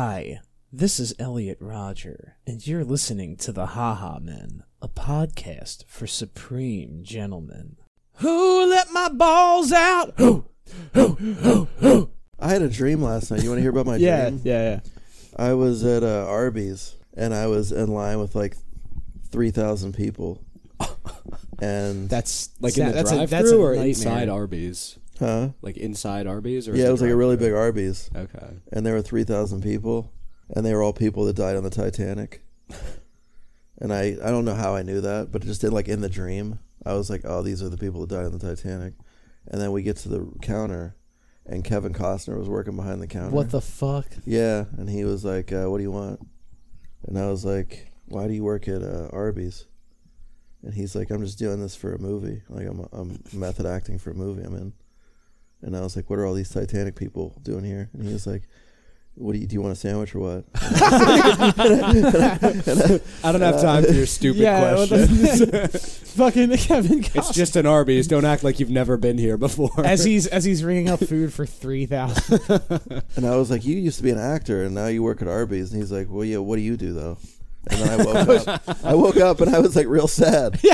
Hi, this is Elliot Rodger, and you're listening to the Haha Men, a podcast for supreme gentlemen. Who let my balls out? Who? Who? Who? Who? I had a dream last night. You want to hear about my Yeah, dream? yeah, yeah. I was at uh, Arby's and I was in line with like three thousand people. And That's Like that- in the that's a- drive that's a through or nightmare. inside Arby's? Huh? Like inside Arby's or Yeah, it was like a really big drive-thru? Arby's, Okay. and there were three thousand people, and they were all people that died on the Titanic. And I, I don't know how I knew that, but just in like in the dream, I was like, oh, these are the people that died on the Titanic. And then we get to the counter, and Kevin Costner was working behind the counter. What the fuck? Yeah, and he was like, uh, "What do you want?" And I was like, "Why do you work at uh, Arby's?" And he's like, "I'm just doing this for a movie. Like I'm I'm method acting for a movie I'm in." And I was like, "What are all these Titanic people doing here?" And he was like, "What do you do? You want a sandwich or what?" I don't have time for your stupid Yeah, what questions. fucking Kevin it's just an Arby's. Don't act like you've never been here before. as he's as he's ringing up food for three thousand. And I was like, "You used to be an actor, and now you work at Arby's." And he's like, "Well, yeah. What do you do though?" And then I woke up. I woke up and I was like real sad.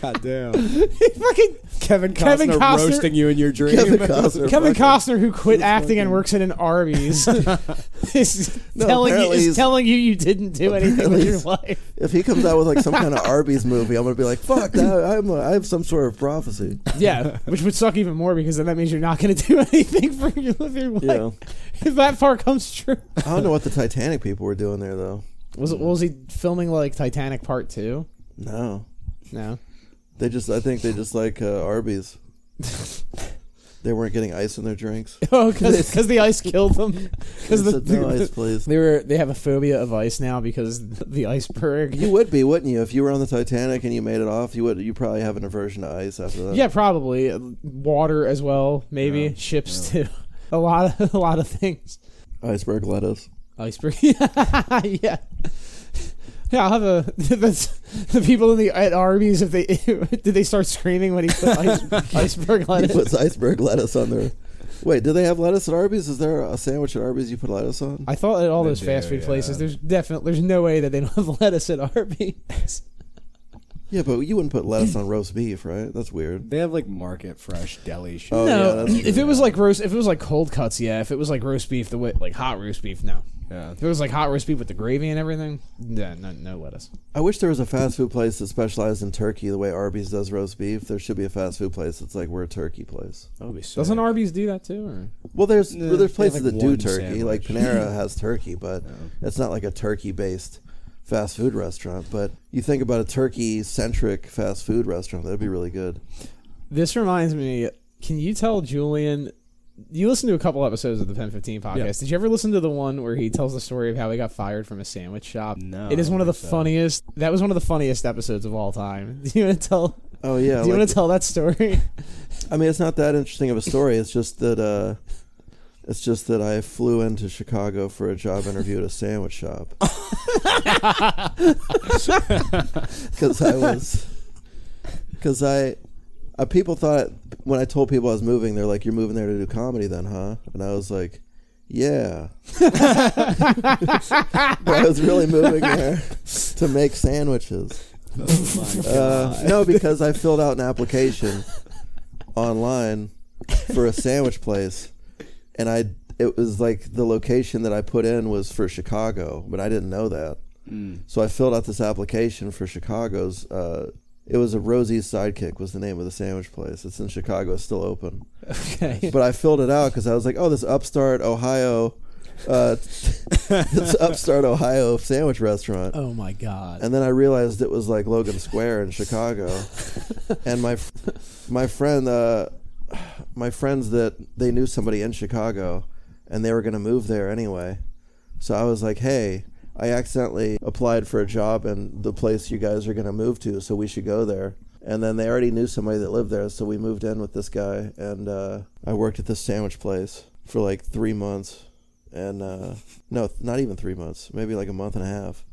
God damn. fucking Kevin Costner, Kevin Costner- roasting you in your dream. Kevin Costner. Kevin fucking- Costner, who quit He's acting and works at an Arby's, is No, telling you apparently is he's- telling you you didn't do anything with your he's- life. If he comes out with like some kind of Arby's movie, I'm gonna be like, "Fuck that! I'm a, I have some sort of prophecy." Yeah, which would suck even more because then that means you're not going to do anything for your, with your life. Yeah. If that part comes true, I don't know what the Titanic people were doing there though. was it was he filming like Titanic Part Two? No, No. they just I think they just like uh, Arby's. they weren't getting ice in their drinks. Oh, because the ice killed them. Because They the, no ice, please. they were they have a phobia of ice now because the iceberg. You would be, wouldn't you? If you were on the Titanic and you made it off, you would. You probably have an aversion to ice after that. Yeah, probably water as well. Maybe Yeah, ships too. A lot of a lot of things. Iceberg lettuce. Iceberg. yeah. Yeah, I'll have a that's the people in the at Arby's if they did they start screaming when he put ice, iceberg He lettuce. puts iceberg lettuce on there. Wait, do they have lettuce at Arby's? Is there a sandwich at Arby's you put lettuce on? I thought at all They those fast do, food places, there's definitely there's no way that they don't have lettuce at Arby's. Yeah, but you wouldn't put lettuce on roast beef, right? That's weird. They have like market fresh deli shit. Oh, no, yeah, that's if it was like roast, if it was like cold cuts, yeah. If it was like roast beef, the way like hot roast beef, no. Yeah. If it was like hot roast beef with the gravy and everything, yeah, no, no lettuce. I wish there was a fast food place that specialized in turkey the way Arby's does roast beef. There should be a fast food place that's like we're a turkey place. That would be sick. Doesn't Arby's do that too? Or? Well, there's Nah, well, there's places like, that do one turkey. Like. Panera has turkey, but Yeah. it's not like a turkey based fast food restaurant. But you think about a turkey centric fast food restaurant, that'd be really good. This reminds me. Can you tell Julian? You listened to a couple episodes of the Pen Fifteen podcast. Yeah. Did you ever listen to the one where he tells the story of how he got fired from a sandwich shop? No. it is one of the so. funniest. That was one of the funniest episodes of all time. Do you want to tell? Oh yeah, do you like- want to tell that story? I mean, it's not that interesting of a story. It's just that uh, it's just that I flew into Chicago for a job interview at a sandwich shop because I was because I. Uh, people thought when I told people I was moving, they're like, "You're moving there to do comedy, then, huh?" And I was like, "Yeah," but I was really moving there to make sandwiches. Oh my Uh, no, because I filled out an application online for a sandwich place, and I it was like the location that I put in was for Chicago, but I didn't know that. Mm. So I filled out this application for Chicago's. Uh, it was a Rosie's Sidekick was the name of the sandwich place. It's in Chicago. It's still open. okay. But I filled it out because I was like, oh, this upstart Ohio, uh, this upstart Ohio sandwich restaurant. Oh my god. And then I realized it was like Logan Square in Chicago. and my my friend, uh, my friends that they knew somebody in Chicago, and they were gonna move there anyway. So I was like, hey, I accidentally applied for a job in the place you guys are gonna move to, so we should go there. And then they already knew somebody that lived there, so we moved in with this guy, and uh, I worked at this sandwich place for like three months, and uh, no, not even three months, maybe like a month and a half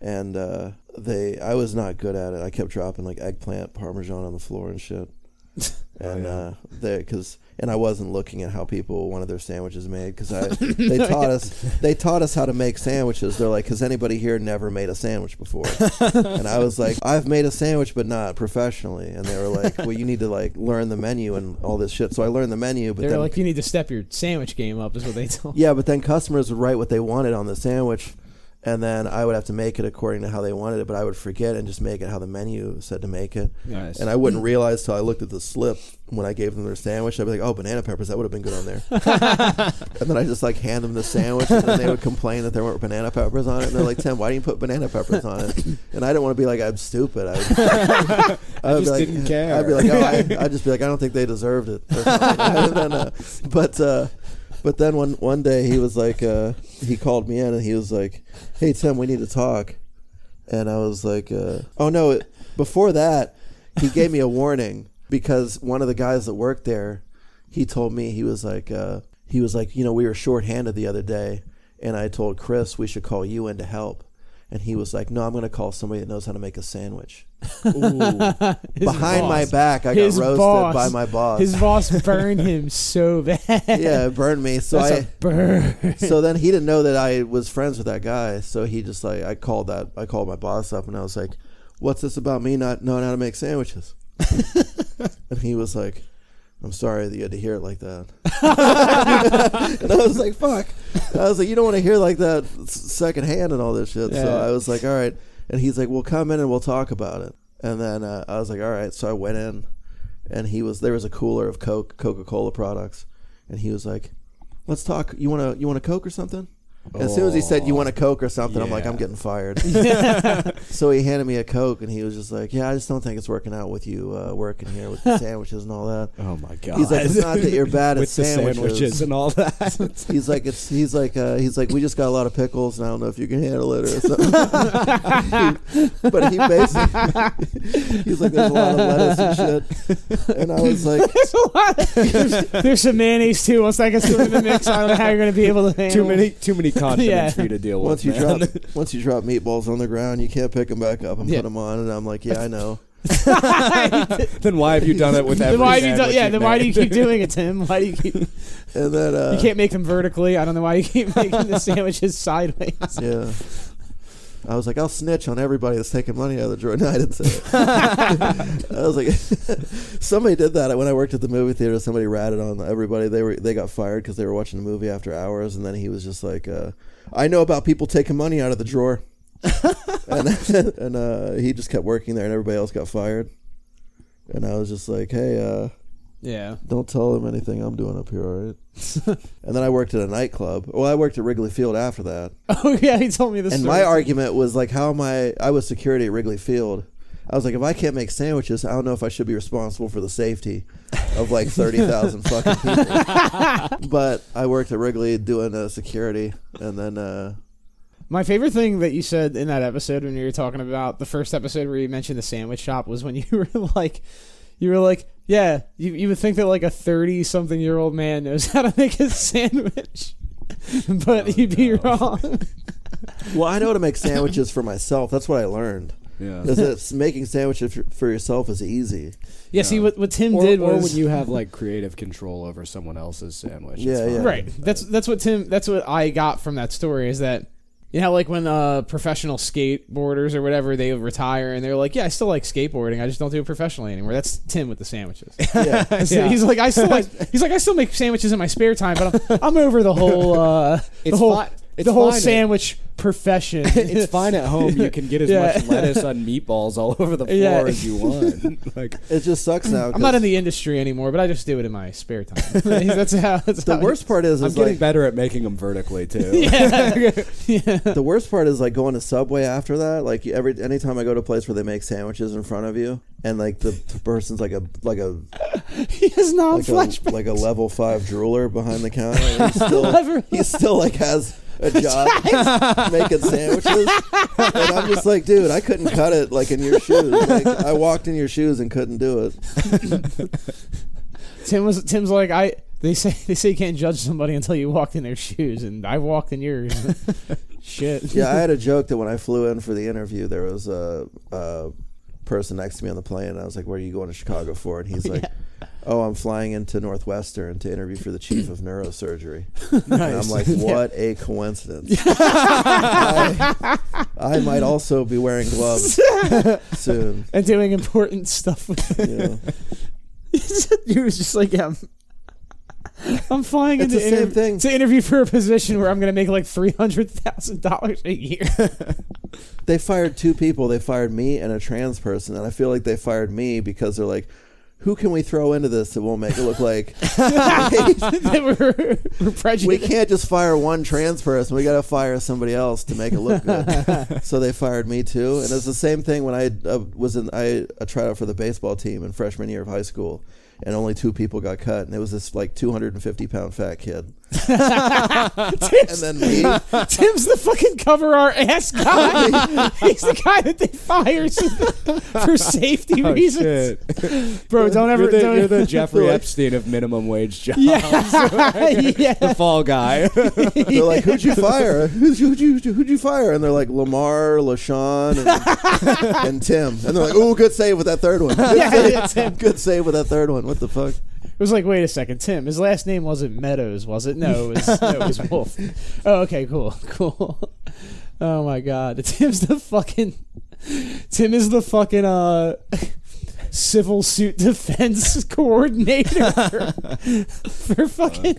and uh, they I was not good at it. I kept dropping like eggplant parmesan on the floor and shit. and yeah. uh, because and I wasn't looking at how people wanted their sandwiches made because I they taught us they taught us how to make sandwiches. They're like, has anybody here never made a sandwich before? and I was like, I've made a sandwich, but not professionally. And they were like, well, you need to like learn the menu and all this shit. So I learned the menu, but They're like, you need to step your sandwich game up, is what they told. yeah, but then customers would write what they wanted on the sandwich, and then I would have to make it according to how they wanted it. But I would forget and just make it how the menu said to make it. Nice. And I wouldn't realize till I looked at the slip when I gave them their sandwich. I'd be like, "Oh, banana peppers, that would have been good on there." and then I just like hand them the sandwich, and they would complain that there weren't banana peppers on it. And they're like, "Tim, why didn't you put banana peppers on it?" And I didn't want to be like, "I'm stupid." I would, I would just like, didn't care. I'd be like, "Oh," I, I'd just be like, "I don't think they deserved it." Then, uh, but uh, but then one one day he was like, uh, he called me in and he was like, "Hey Tim, we need to talk." And I was like, uh, "Oh no!" It, before that, he gave me a warning because one of the guys that worked there, he told me he was like, uh, he was like, you know, we were shorthanded the other day, and I told Chris we should call you in to help, and he was like, "No, I'm going to call somebody that knows how to make a sandwich." His Behind my back, I His got roasted boss. by my boss. His boss burned him so bad. yeah, it burned me. So That's I. a burn. so then he didn't know that I was friends with that guy. So he just like I called that I called my boss up and I was like, "What's this about me not knowing how to make sandwiches?" and he was like, "I'm sorry that you had to hear it like that." and I was like, "Fuck!" I was like, "You don't want to hear like that secondhand and all this shit." So I was like, "All right." And he's like, "Well, come in and we'll talk about it." And then uh, I was like, "All right." So I went in, and he was there was a cooler of Coke Coca Cola products, and he was like, "Let's talk. You want to you want a Coke or something?" As soon as he said you want a Coke or something, I'm like, Yeah. I'm getting fired. so he handed me a Coke, and he was just like, "Yeah, I just don't think it's working out with you uh, working here with the sandwiches and all that." oh my god. He's like, "It's not that you're bad at with the sandwiches." sandwiches and all that. He's like, "It's." He's like, uh, "He's like, we just got a lot of pickles, and I don't know if you can handle it or something." but he basically, he's like, "There's a lot of lettuce and shit," and I was like, There's a lot. There's, there's some mayonnaise too. Once that gets thrown in the mix, I don't know how you're going to be able to handle. too many, too many condiments Yeah. for you to deal "Once with. you man. drop, once you drop meatballs on the ground, you can't pick them back up and Yeah. put them on." And I'm like, "Yeah, I know." then why have you done it with every Then why do you do, sandwich yeah? you've Then why do you made? keep doing it, Tim? Why do you keep? And then uh, You can't make them vertically. I don't know why you keep making the sandwiches sideways. Yeah. I was like, I'll snitch on everybody that's taking money out of the drawer. No, I didn't say it. I was like, somebody did that when I worked at the movie theater. Somebody ratted on everybody. They were they got fired because they were watching the movie after hours, and then he was just like, uh, I know about people taking money out of the drawer, and and uh, he just kept working there, and everybody else got fired. And I was just like, hey, uh, Yeah. don't tell them anything I'm doing up here, all right? and then I worked at a nightclub. Well, I worked at Wrigley Field after that. Oh yeah, he told me this. And my argument was like, how am I? I was security at Wrigley Field. I was like, if I can't make sandwiches, I don't know if I should be responsible for the safety of like thirty thousand fucking people. but I worked at Wrigley doing uh, security, and then uh, My favorite thing that you said in that episode when you were talking about the first episode where you mentioned the sandwich shop was when you were like, you were like, yeah, you, you would think that like a 30 something year old man knows how to make a sandwich. but Oh, you'd be no. wrong. well, I know how to make sandwiches for myself. That's what I learned. Yeah. Is that making sandwiches for- for yourself is easy. yeah, see, what, what Tim Or, did or was. when you have like creative control over someone else's sandwich. it's Yeah, fine. yeah. Right. That's that's what Tim. That's what I got from that story is that you know like when uh, professional skateboarders or whatever they retire and they're like, yeah, I still like skateboarding. I just don't do it professionally anymore. That's Tim with the sandwiches. Yeah. So Yeah. He's like, I still like. He's like, I still make sandwiches in my spare time, but I'm, I'm over the whole uh, the It's whole fi- it's the whole fine. sandwich profession. it's fine at home. You can get as Yeah. much lettuce on meatballs all over the floor Yeah. as you want. like It just sucks now. I'm not in the industry anymore, but I just do it in my spare time. that's how. That's the how worst part is, I'm is getting better at making them vertically too. Yeah. yeah. the worst part is like going to Subway after that. Like every anytime I go to a place where they make sandwiches in front of you, and like the, the person's like a like a He has non like a, like a level five drooler behind the counter. And he's still Level- he still like has a job making sandwiches, and I'm just like, dude, I couldn't cut it like in your shoes. Like I walked in your shoes and couldn't do it. Tim was Tim's like I. They say they say you can't judge somebody until you walked in their shoes, and I walked in yours. Shit. Yeah, I had a joke that when I flew in for the interview, there was a, a person next to me on the plane, and I was like, "Where are you going to Chicago for?" And he's like, oh, I'm flying into Northwestern to interview for the chief of neurosurgery. And I'm like, what a coincidence. I, I might also be wearing gloves soon. and doing important stuff. Yeah. he was just like, yeah, I'm, flying It's into the same thing. to interview for a position where I'm going to make like three hundred thousand dollars a year. They fired two people. They fired me and a trans person. And I feel like they fired me because they're like, who can we throw into this that won't make it look like they were, were prejudiced. we can't just fire one trans person. We got to fire somebody else to make it look good. so they fired me too. And it's the same thing when I uh, was in I, I tried out for the baseball team in freshman year of high school, and only two people got cut, and it was this like 250 pound fat kid. And Tim's, then me. Tim's the fucking cover our ass guy. He's the guy that they fire for safety Oh, reasons. shit. Bro, don't ever. You're the, don't, you're the Jeffrey Epstein of minimum wage jobs. yeah, yeah. the fall guy. They're like, "Who'd you fire? Who'd you, who'd you who'd you fire?" And they're like, "Lamar, LaShawn, and, and Tim." And they're like, "Ooh, good save with that third one. Good, Yeah, save, yeah, Tim. good save with that third one. What the fuck?" It was like, wait a second, Tim. His last name wasn't Meadows, was it? No, it was, no, it was Wolfe. Oh, okay, cool, cool. Oh my God, Tim's the fucking. Tim is the fucking uh, civil suit defense coordinator for, for fucking.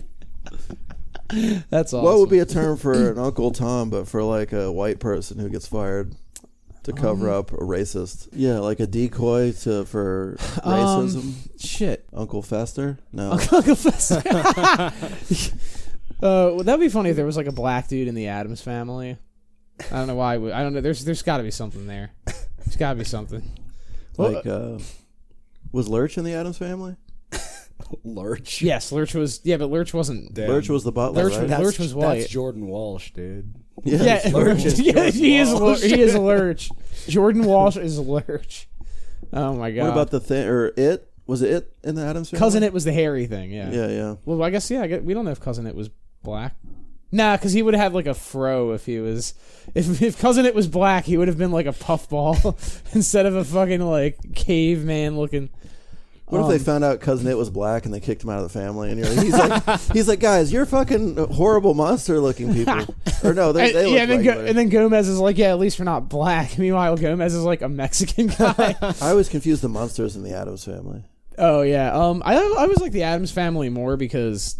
That's awesome. What would be a term for an Uncle Tom, but for like a white person who gets fired to cover Um, up a racist? Yeah, like a decoy to for Um, racism. shit? Uncle Fester? No. Uncle Fester. Uh, well, that'd be funny if there was like a black dude in the Addams family. I don't know why. we- I don't know. There's there's got to be something there. There's got to be something. Well, like, uh, was Lurch in the Addams family? Lurch. Yes, Lurch was. Yeah, but Lurch wasn't. Damn. Lurch was the butler, Lurch right? was- That's, Lurch was white. That's Jordan Walsh, dude. Yeah, Lurch is yeah, Jordan he is. Lur- Walsh. He is Lurch. Jordan Walsh is Lurch. Oh my god. What about the thing or it? Was it it in the Addams family? cousin? It was the hairy thing. Yeah. Yeah, yeah. Well, I guess yeah. I guess, we don't know if cousin it was black. Nah, because he would have had like a fro if he was. If if cousin it was black, he would have been like a puffball instead of a fucking like caveman looking. What if Um, they found out cousin it was black and they kicked him out of the family? And you're like, he's like, he's like, guys, you're fucking horrible monster looking people. Or no, they, And, they look yeah, and then, Go, regular. and then Gomez is like, yeah, at least we're not black. Meanwhile, Gomez is like a Mexican guy. I always confuse the monsters in the Addams family. oh yeah, um, I I was like the Addams Family more because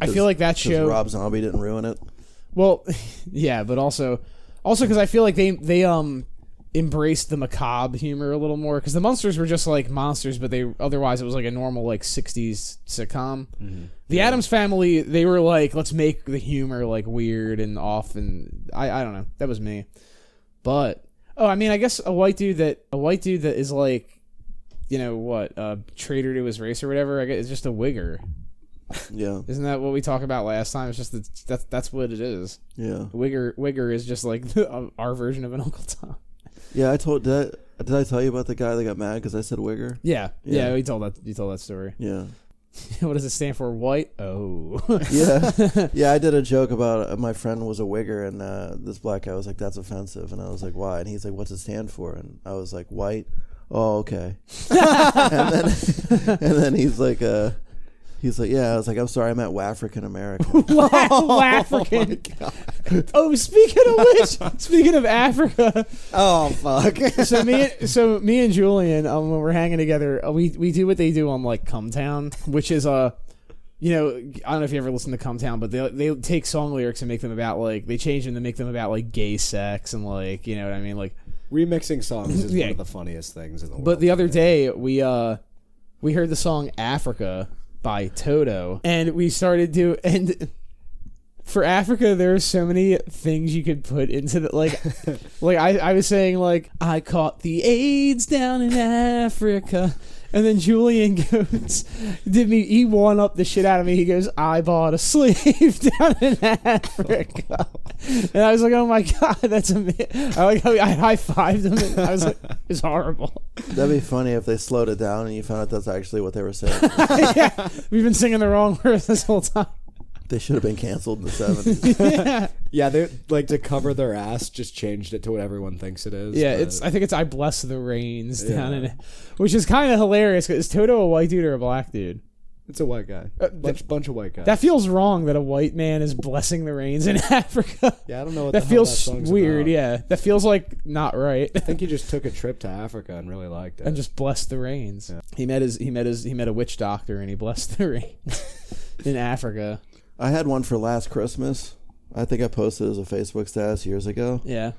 I feel like that 'Cause show. Rob Zombie didn't ruin it. Well, yeah, but also, also because I feel like they they um embraced the macabre humor a little more because the monsters were just like monsters, but they otherwise it was like a normal like '60s sitcom. The Addams Family, they were like, let's make the humor like weird and off, and I I don't know, that was me. But oh, I mean, I guess a white dude that a white dude that is like. You know what? Uh, traitor to his race or whatever. I guess it's just a wigger. Yeah, Isn't that what we talked about last time? It's just that that's that's what it is. yeah, Wigger Wigger is just like our version of an Uncle Tom. Yeah. I told did I, did I tell you about the guy that got mad because I said Wigger? Yeah, yeah. Yeah. we told that you told that story. Yeah, what does it stand for? White. Oh, yeah, yeah. I did a joke about uh, my friend was a Wigger, and uh, this black guy was like, "That's offensive," and I was like, "Why?" And he's like, "What's it stand for?" And I was like, "White." Oh, okay. and then and then he's like, uh, he's like, "Yeah." I was like, "I'm sorry, I meant African American." African. Oh, speaking of which, speaking of Africa, Oh fuck. so me, so me and Julian, um, when we're hanging together, uh, we we do what they do on like Cumtown, which is uh, you know, I don't know if you ever listen to Cumtown, but they they take song lyrics and make them about like they change them to make them about like gay sex and like you know what I mean, like. Remixing songs is Yeah. one of the funniest things in the world. But the other day we uh we heard the song Africa by Toto. And we started to and for Africa there are so many things you could put into the like like I, I was saying like I caught the AIDS down in Africa and then Julian goes did me he won up the shit out of me he goes I bought a slave down in Africa and I was like oh my god that's amazing I like I high fived him and I was like it's horrible That'd be funny if they slowed it down and you found out that's actually what they were saying. yeah, we've been singing the wrong words this whole time. They should have been canceled in the seventies. yeah, Yeah, they like to cover their ass. Just changed it to what everyone thinks it is. yeah. but- It's I think it's I bless the rains down Yeah. in, which is kind of hilarious. 'cause Is Toto a white dude or a black dude? it's a white guy. Uh, bunch bunch of white guys. That feels wrong that a white man is blessing the rains in Africa. yeah, I don't know what that the hell feels that song's weird. about. Yeah, that feels like not right. I think he just took a trip to Africa and really liked it. and just blessed the rains. Yeah. He met his he met his he met a witch doctor and he blessed the rains in Africa. I had one for last Christmas. I think I posted it as a Facebook status years ago. Yeah.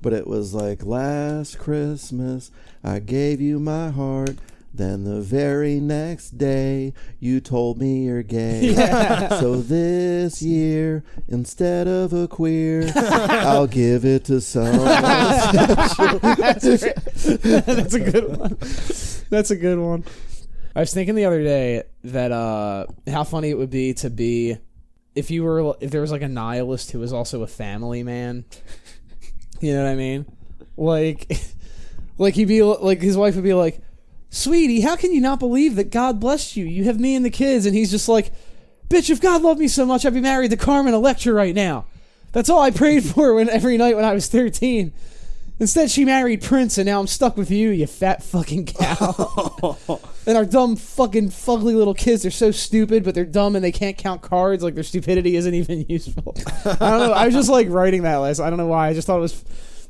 But it was like last Christmas I gave you my heart. Then the very next day you told me you're gay. Yeah. So this year, instead of a queer, I'll give it to someone. That's. That's a good one. That's a good one. I was thinking the other day that uh how funny it would be to be if you were if there was like a nihilist who was also a family man. You know what I mean? Like like he'd be like his wife would be like, "Sweetie, how can you not believe that God blessed you? You have me and the kids." And he's just like, "Bitch, if God loved me so much, I'd be married to Carmen Electra right now." That's all I prayed for when every night when I was 13. Instead, she married Prince, and now I'm stuck with you, you fat fucking cow. and our dumb fucking fugly little kids, they're so stupid, but they're dumb and they can't count cards. Like their stupidity isn't even useful. I don't know. I was just like writing that list. I don't know why. I just thought it was.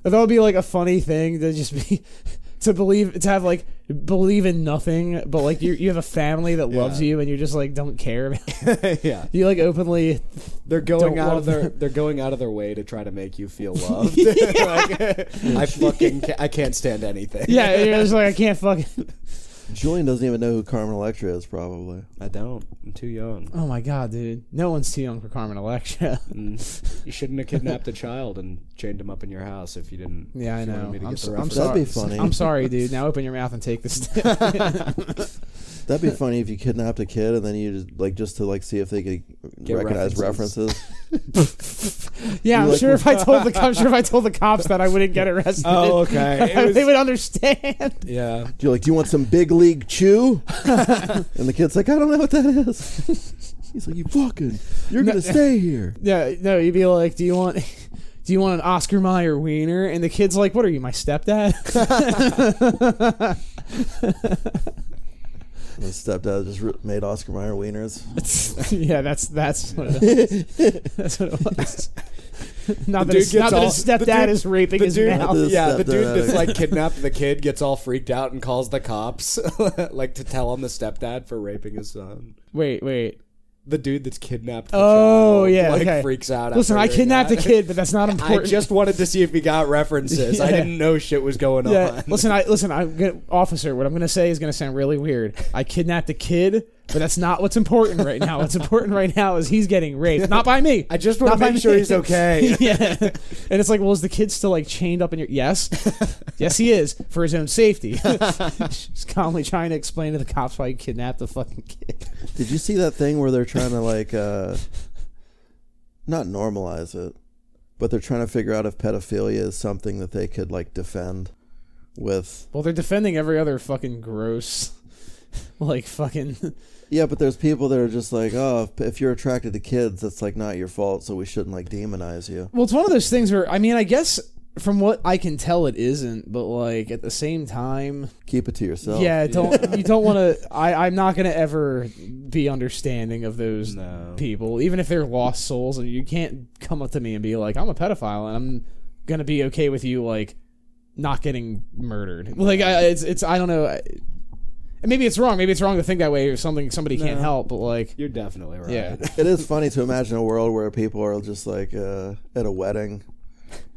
I thought it would be like a funny thing to just be to believe to have like believe in nothing, but like you you have a family that loves Yeah. you and you just like don't care about. yeah, You like openly. they're going Don't out love of their they're going out of their way to try to make you feel loved. like, I fucking ca- I can't stand anything. Yeah, you're just like I can't fucking. Julian doesn't even know who Carmen Electra is, probably. I don't. I'm too young. Oh my god, dude! No one's too young for Carmen Electra. Mm. You shouldn't have kidnapped a child and chained him up in your house if you didn't. Yeah, I if you wanted know. me to I'm, get so, the I'm reference. sorry. That'd be funny. I'm sorry, dude. Now open your mouth and take this. That'd be funny if you kidnapped a kid and then you just like just to like see if they could Get recognize references. references. yeah, I'm You like- sure if I told the I'm sure if I told the cops that I wouldn't get arrested. Oh, okay. It was- they would understand. Yeah. You're like, do you want some big league chew? and the kid's like, I don't know what that is. He's like, you fucking, you're No. gonna stay here. Yeah, no, you'd be like, "Do you want, do you want an Oscar Mayer wiener?" And the kid's like, "What are you, my stepdad?" And his stepdad just re- made Oscar Mayer wieners. yeah, that's that's what it was. that's what it was. Not The that, his, dude not gets that all- his the stepdad dude- is raping The his dude, mouth. His yeah, the dude stepdad. that's like kidnapped the kid gets all freaked out and calls the cops, like to tell on the stepdad for raping his son. Wait, wait. The dude that's kidnapped. The Oh, child, yeah, like okay. freaks out. Listen, I kidnapped that. a kid, but that's not important. I just wanted to see if he got references. I didn't know shit was going yeah. on. Listen, I listen. I'm gonna, officer. What I'm gonna say is gonna sound really weird. I kidnapped a kid, but that's not what's important right now. What's important right now is he's getting raped, not by me. I just want Not to by make sure me. he's okay. yeah. And it's like, well, is the kid still like chained up in your? Yes, yes, he is for his own safety. She's calmly trying to explain to the cops why he kidnapped the fucking kid. Did you see that thing where they're trying to like, uh, not normalize it, but they're trying to figure out if pedophilia is something that they could like defend with. Well, they're defending every other fucking gross, like fucking. Yeah, but there's people that are just like, oh, if, if you're attracted to kids, that's like not your fault, so we shouldn't like demonize you. Well, it's one of those things where I mean, I guess from what I can tell, it isn't. But like at the same time, Keep it to yourself. yeah, don't you don't want to. I I'm not gonna ever be understanding of those No. people, even if they're lost souls. And you can't come up to me and be like, I'm a pedophile, and I'm gonna be okay with you like not getting murdered. Like I, it's it's I don't know. I- and maybe it's wrong. Maybe it's wrong to think that way or something somebody can't No. help. But like, You're definitely right. yeah, It is funny to imagine a world where people are just like uh, at a wedding,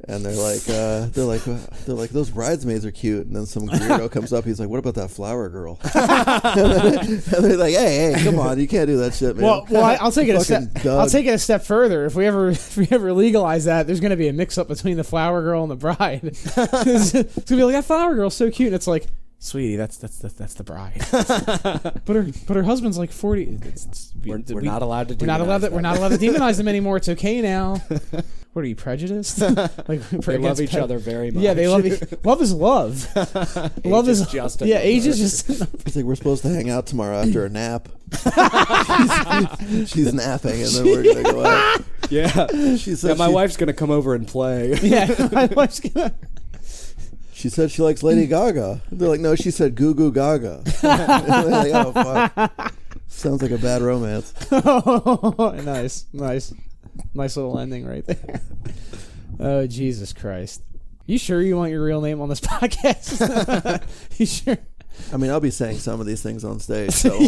and they're like, uh, they're like, uh, they're like, those bridesmaids are cute, and then some weirdo comes up, he's like, what about that flower girl? and they're like, hey, hey, come on, you can't do that shit, man. Well, well, I, I'll take it a step. Fucking I'll take it a step further. If we ever, if we ever legalize that, there's going to be a mix-up between the flower girl and the bride. it's, it's going to be like that flower girl's so cute, and it's like, sweetie, that's that's that's, that's the bride. but her, but her husband's like forty. It's, it's, we- We're, we- we're not allowed to. We're not allowed. To, demonize we're them. not allowed to demonize them anymore. It's okay now. What are you prejudiced? like They love each other very much. Yeah, they love each. Love is love. love is is just yeah. Age is just. It's like we're supposed to hang out tomorrow after a nap. she's, she's napping, and then we're gonna go out. Yeah. She said Yeah, my she, wife's gonna come over and play. yeah, my wife's gonna. She said she likes Lady Gaga. They're like, no, she said Goo Goo Gaga. Like, oh fuck. Sounds like a bad romance. Oh, nice, nice, nice little ending right there. Oh Jesus Christ! You sure you want your real name on this podcast? you sure? I mean, I'll be saying some of these things on stage. So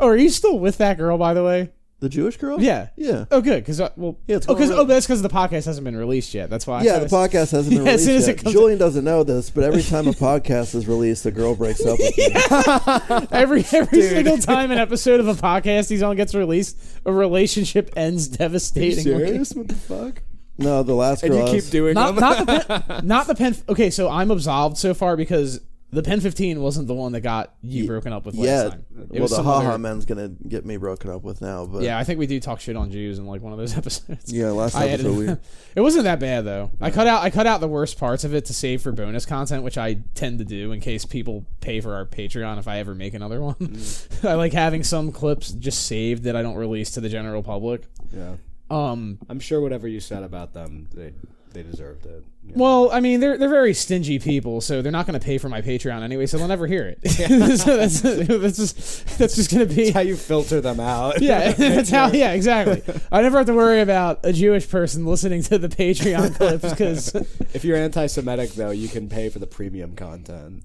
Oh, are you still with that girl, by the way? The Jewish girl, Yeah. yeah, Oh, good. Because uh, well, Yeah, it's oh, 'cause- going oh, that's because the podcast hasn't been released yet. That's why. I yeah. The thought podcast hasn't been Yeah, as released soon as it yet. comes- Julian doesn't know this, but every time a podcast is released, a girl breaks up with me. every every single time an episode of a podcast he's on gets released, a relationship ends devastatingly. What the fuck? No, the last And girl. you I keep doing Not them. not the pen, not the pen. Okay, so I'm absolved so far because the pen 15 wasn't the one that got you broken up with last yeah. time. It Well, was the some haha other- man's gonna get me broken up with now, but Yeah, I think we do talk shit on Jews in like one of those episodes. yeah, last I episode we. it wasn't that bad though. I cut out I cut out the worst parts of it to save for bonus content, which I tend to do in case people pay for our Patreon if I ever make another one. Mm. I like having some clips just saved that I don't release to the general public. yeah. Um, I'm sure whatever you said about them, they they deserved it. Yeah. well, I mean, they're they're very stingy people, so they're not going to pay for my Patreon anyway, so they'll never hear it. so that's that's just that's just going to be That's how you filter them out. yeah, that's how. Yeah, exactly. I never have to worry about a Jewish person listening to the Patreon clips because If you're anti-Semitic, though, you can pay for the premium content.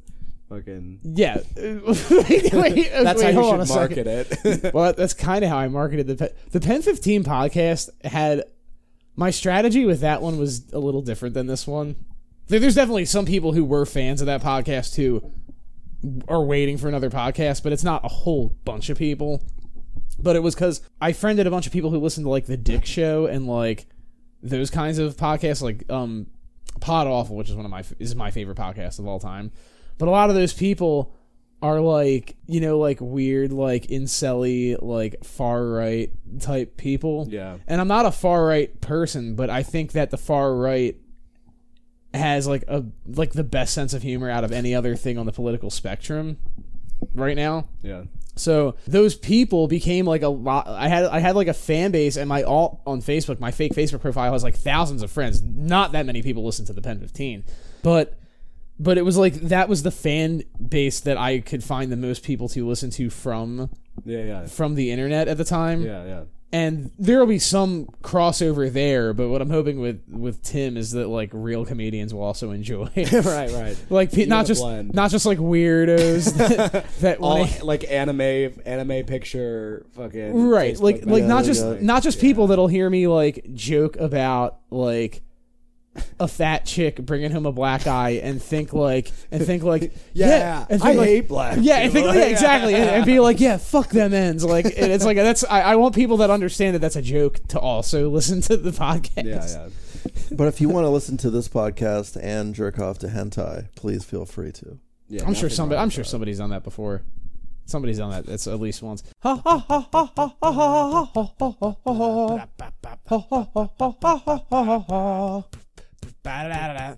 Fucking. Yeah. wait, wait, That's wait, how you should second. market it. Well, that's kind of how I marketed the Pen, the Pen 15 podcast. Had my strategy with that one was a little different than this one. There's definitely some people who were fans of that podcast who are waiting for another podcast, but it's not a whole bunch of people. But it was because I friended a bunch of people who listened to like the Dick Show and like those kinds of podcasts, like um, Pod Awful, which is one of my is my favorite podcast of all time. But a lot of those people are like you know like weird like incelly like far right type people. yeah. And I'm not a far right person, but I think that the far right has like a like the best sense of humor out of any other thing on the political spectrum right now. Yeah. So those people became like a lot. I had I had like a fan base, and my alt on Facebook, my fake Facebook profile has like thousands of friends. Not that many people listen to the Pen 15, but but it was like that was the fan base that I could find the most people to listen to from Yeah. Yeah. from the internet at the time Yeah. Yeah. and there will be some crossover there but what i'm hoping with with tim is that like real comedians will also enjoy right. Right. like pe- not just blend. not just like weirdos that, that All wanna- like anime, anime picture, fucking right Facebook like like Yeah, not just not just people that'll hear me like joke about like a fat chick bringing home a black eye and think like and think like Yeah, and I like, hate black. yeah and think people. yeah, exactly and, and be like yeah fuck them ends like and it's like that's I, I want people that understand that that's a joke to also listen to the podcast Yeah. Yeah. But if you want to listen to this podcast and jerk off to hentai, please feel free to. yeah I'm sure somebody I'm sure somebody's done that before somebody's done that it's at least once Ba-da-da-da.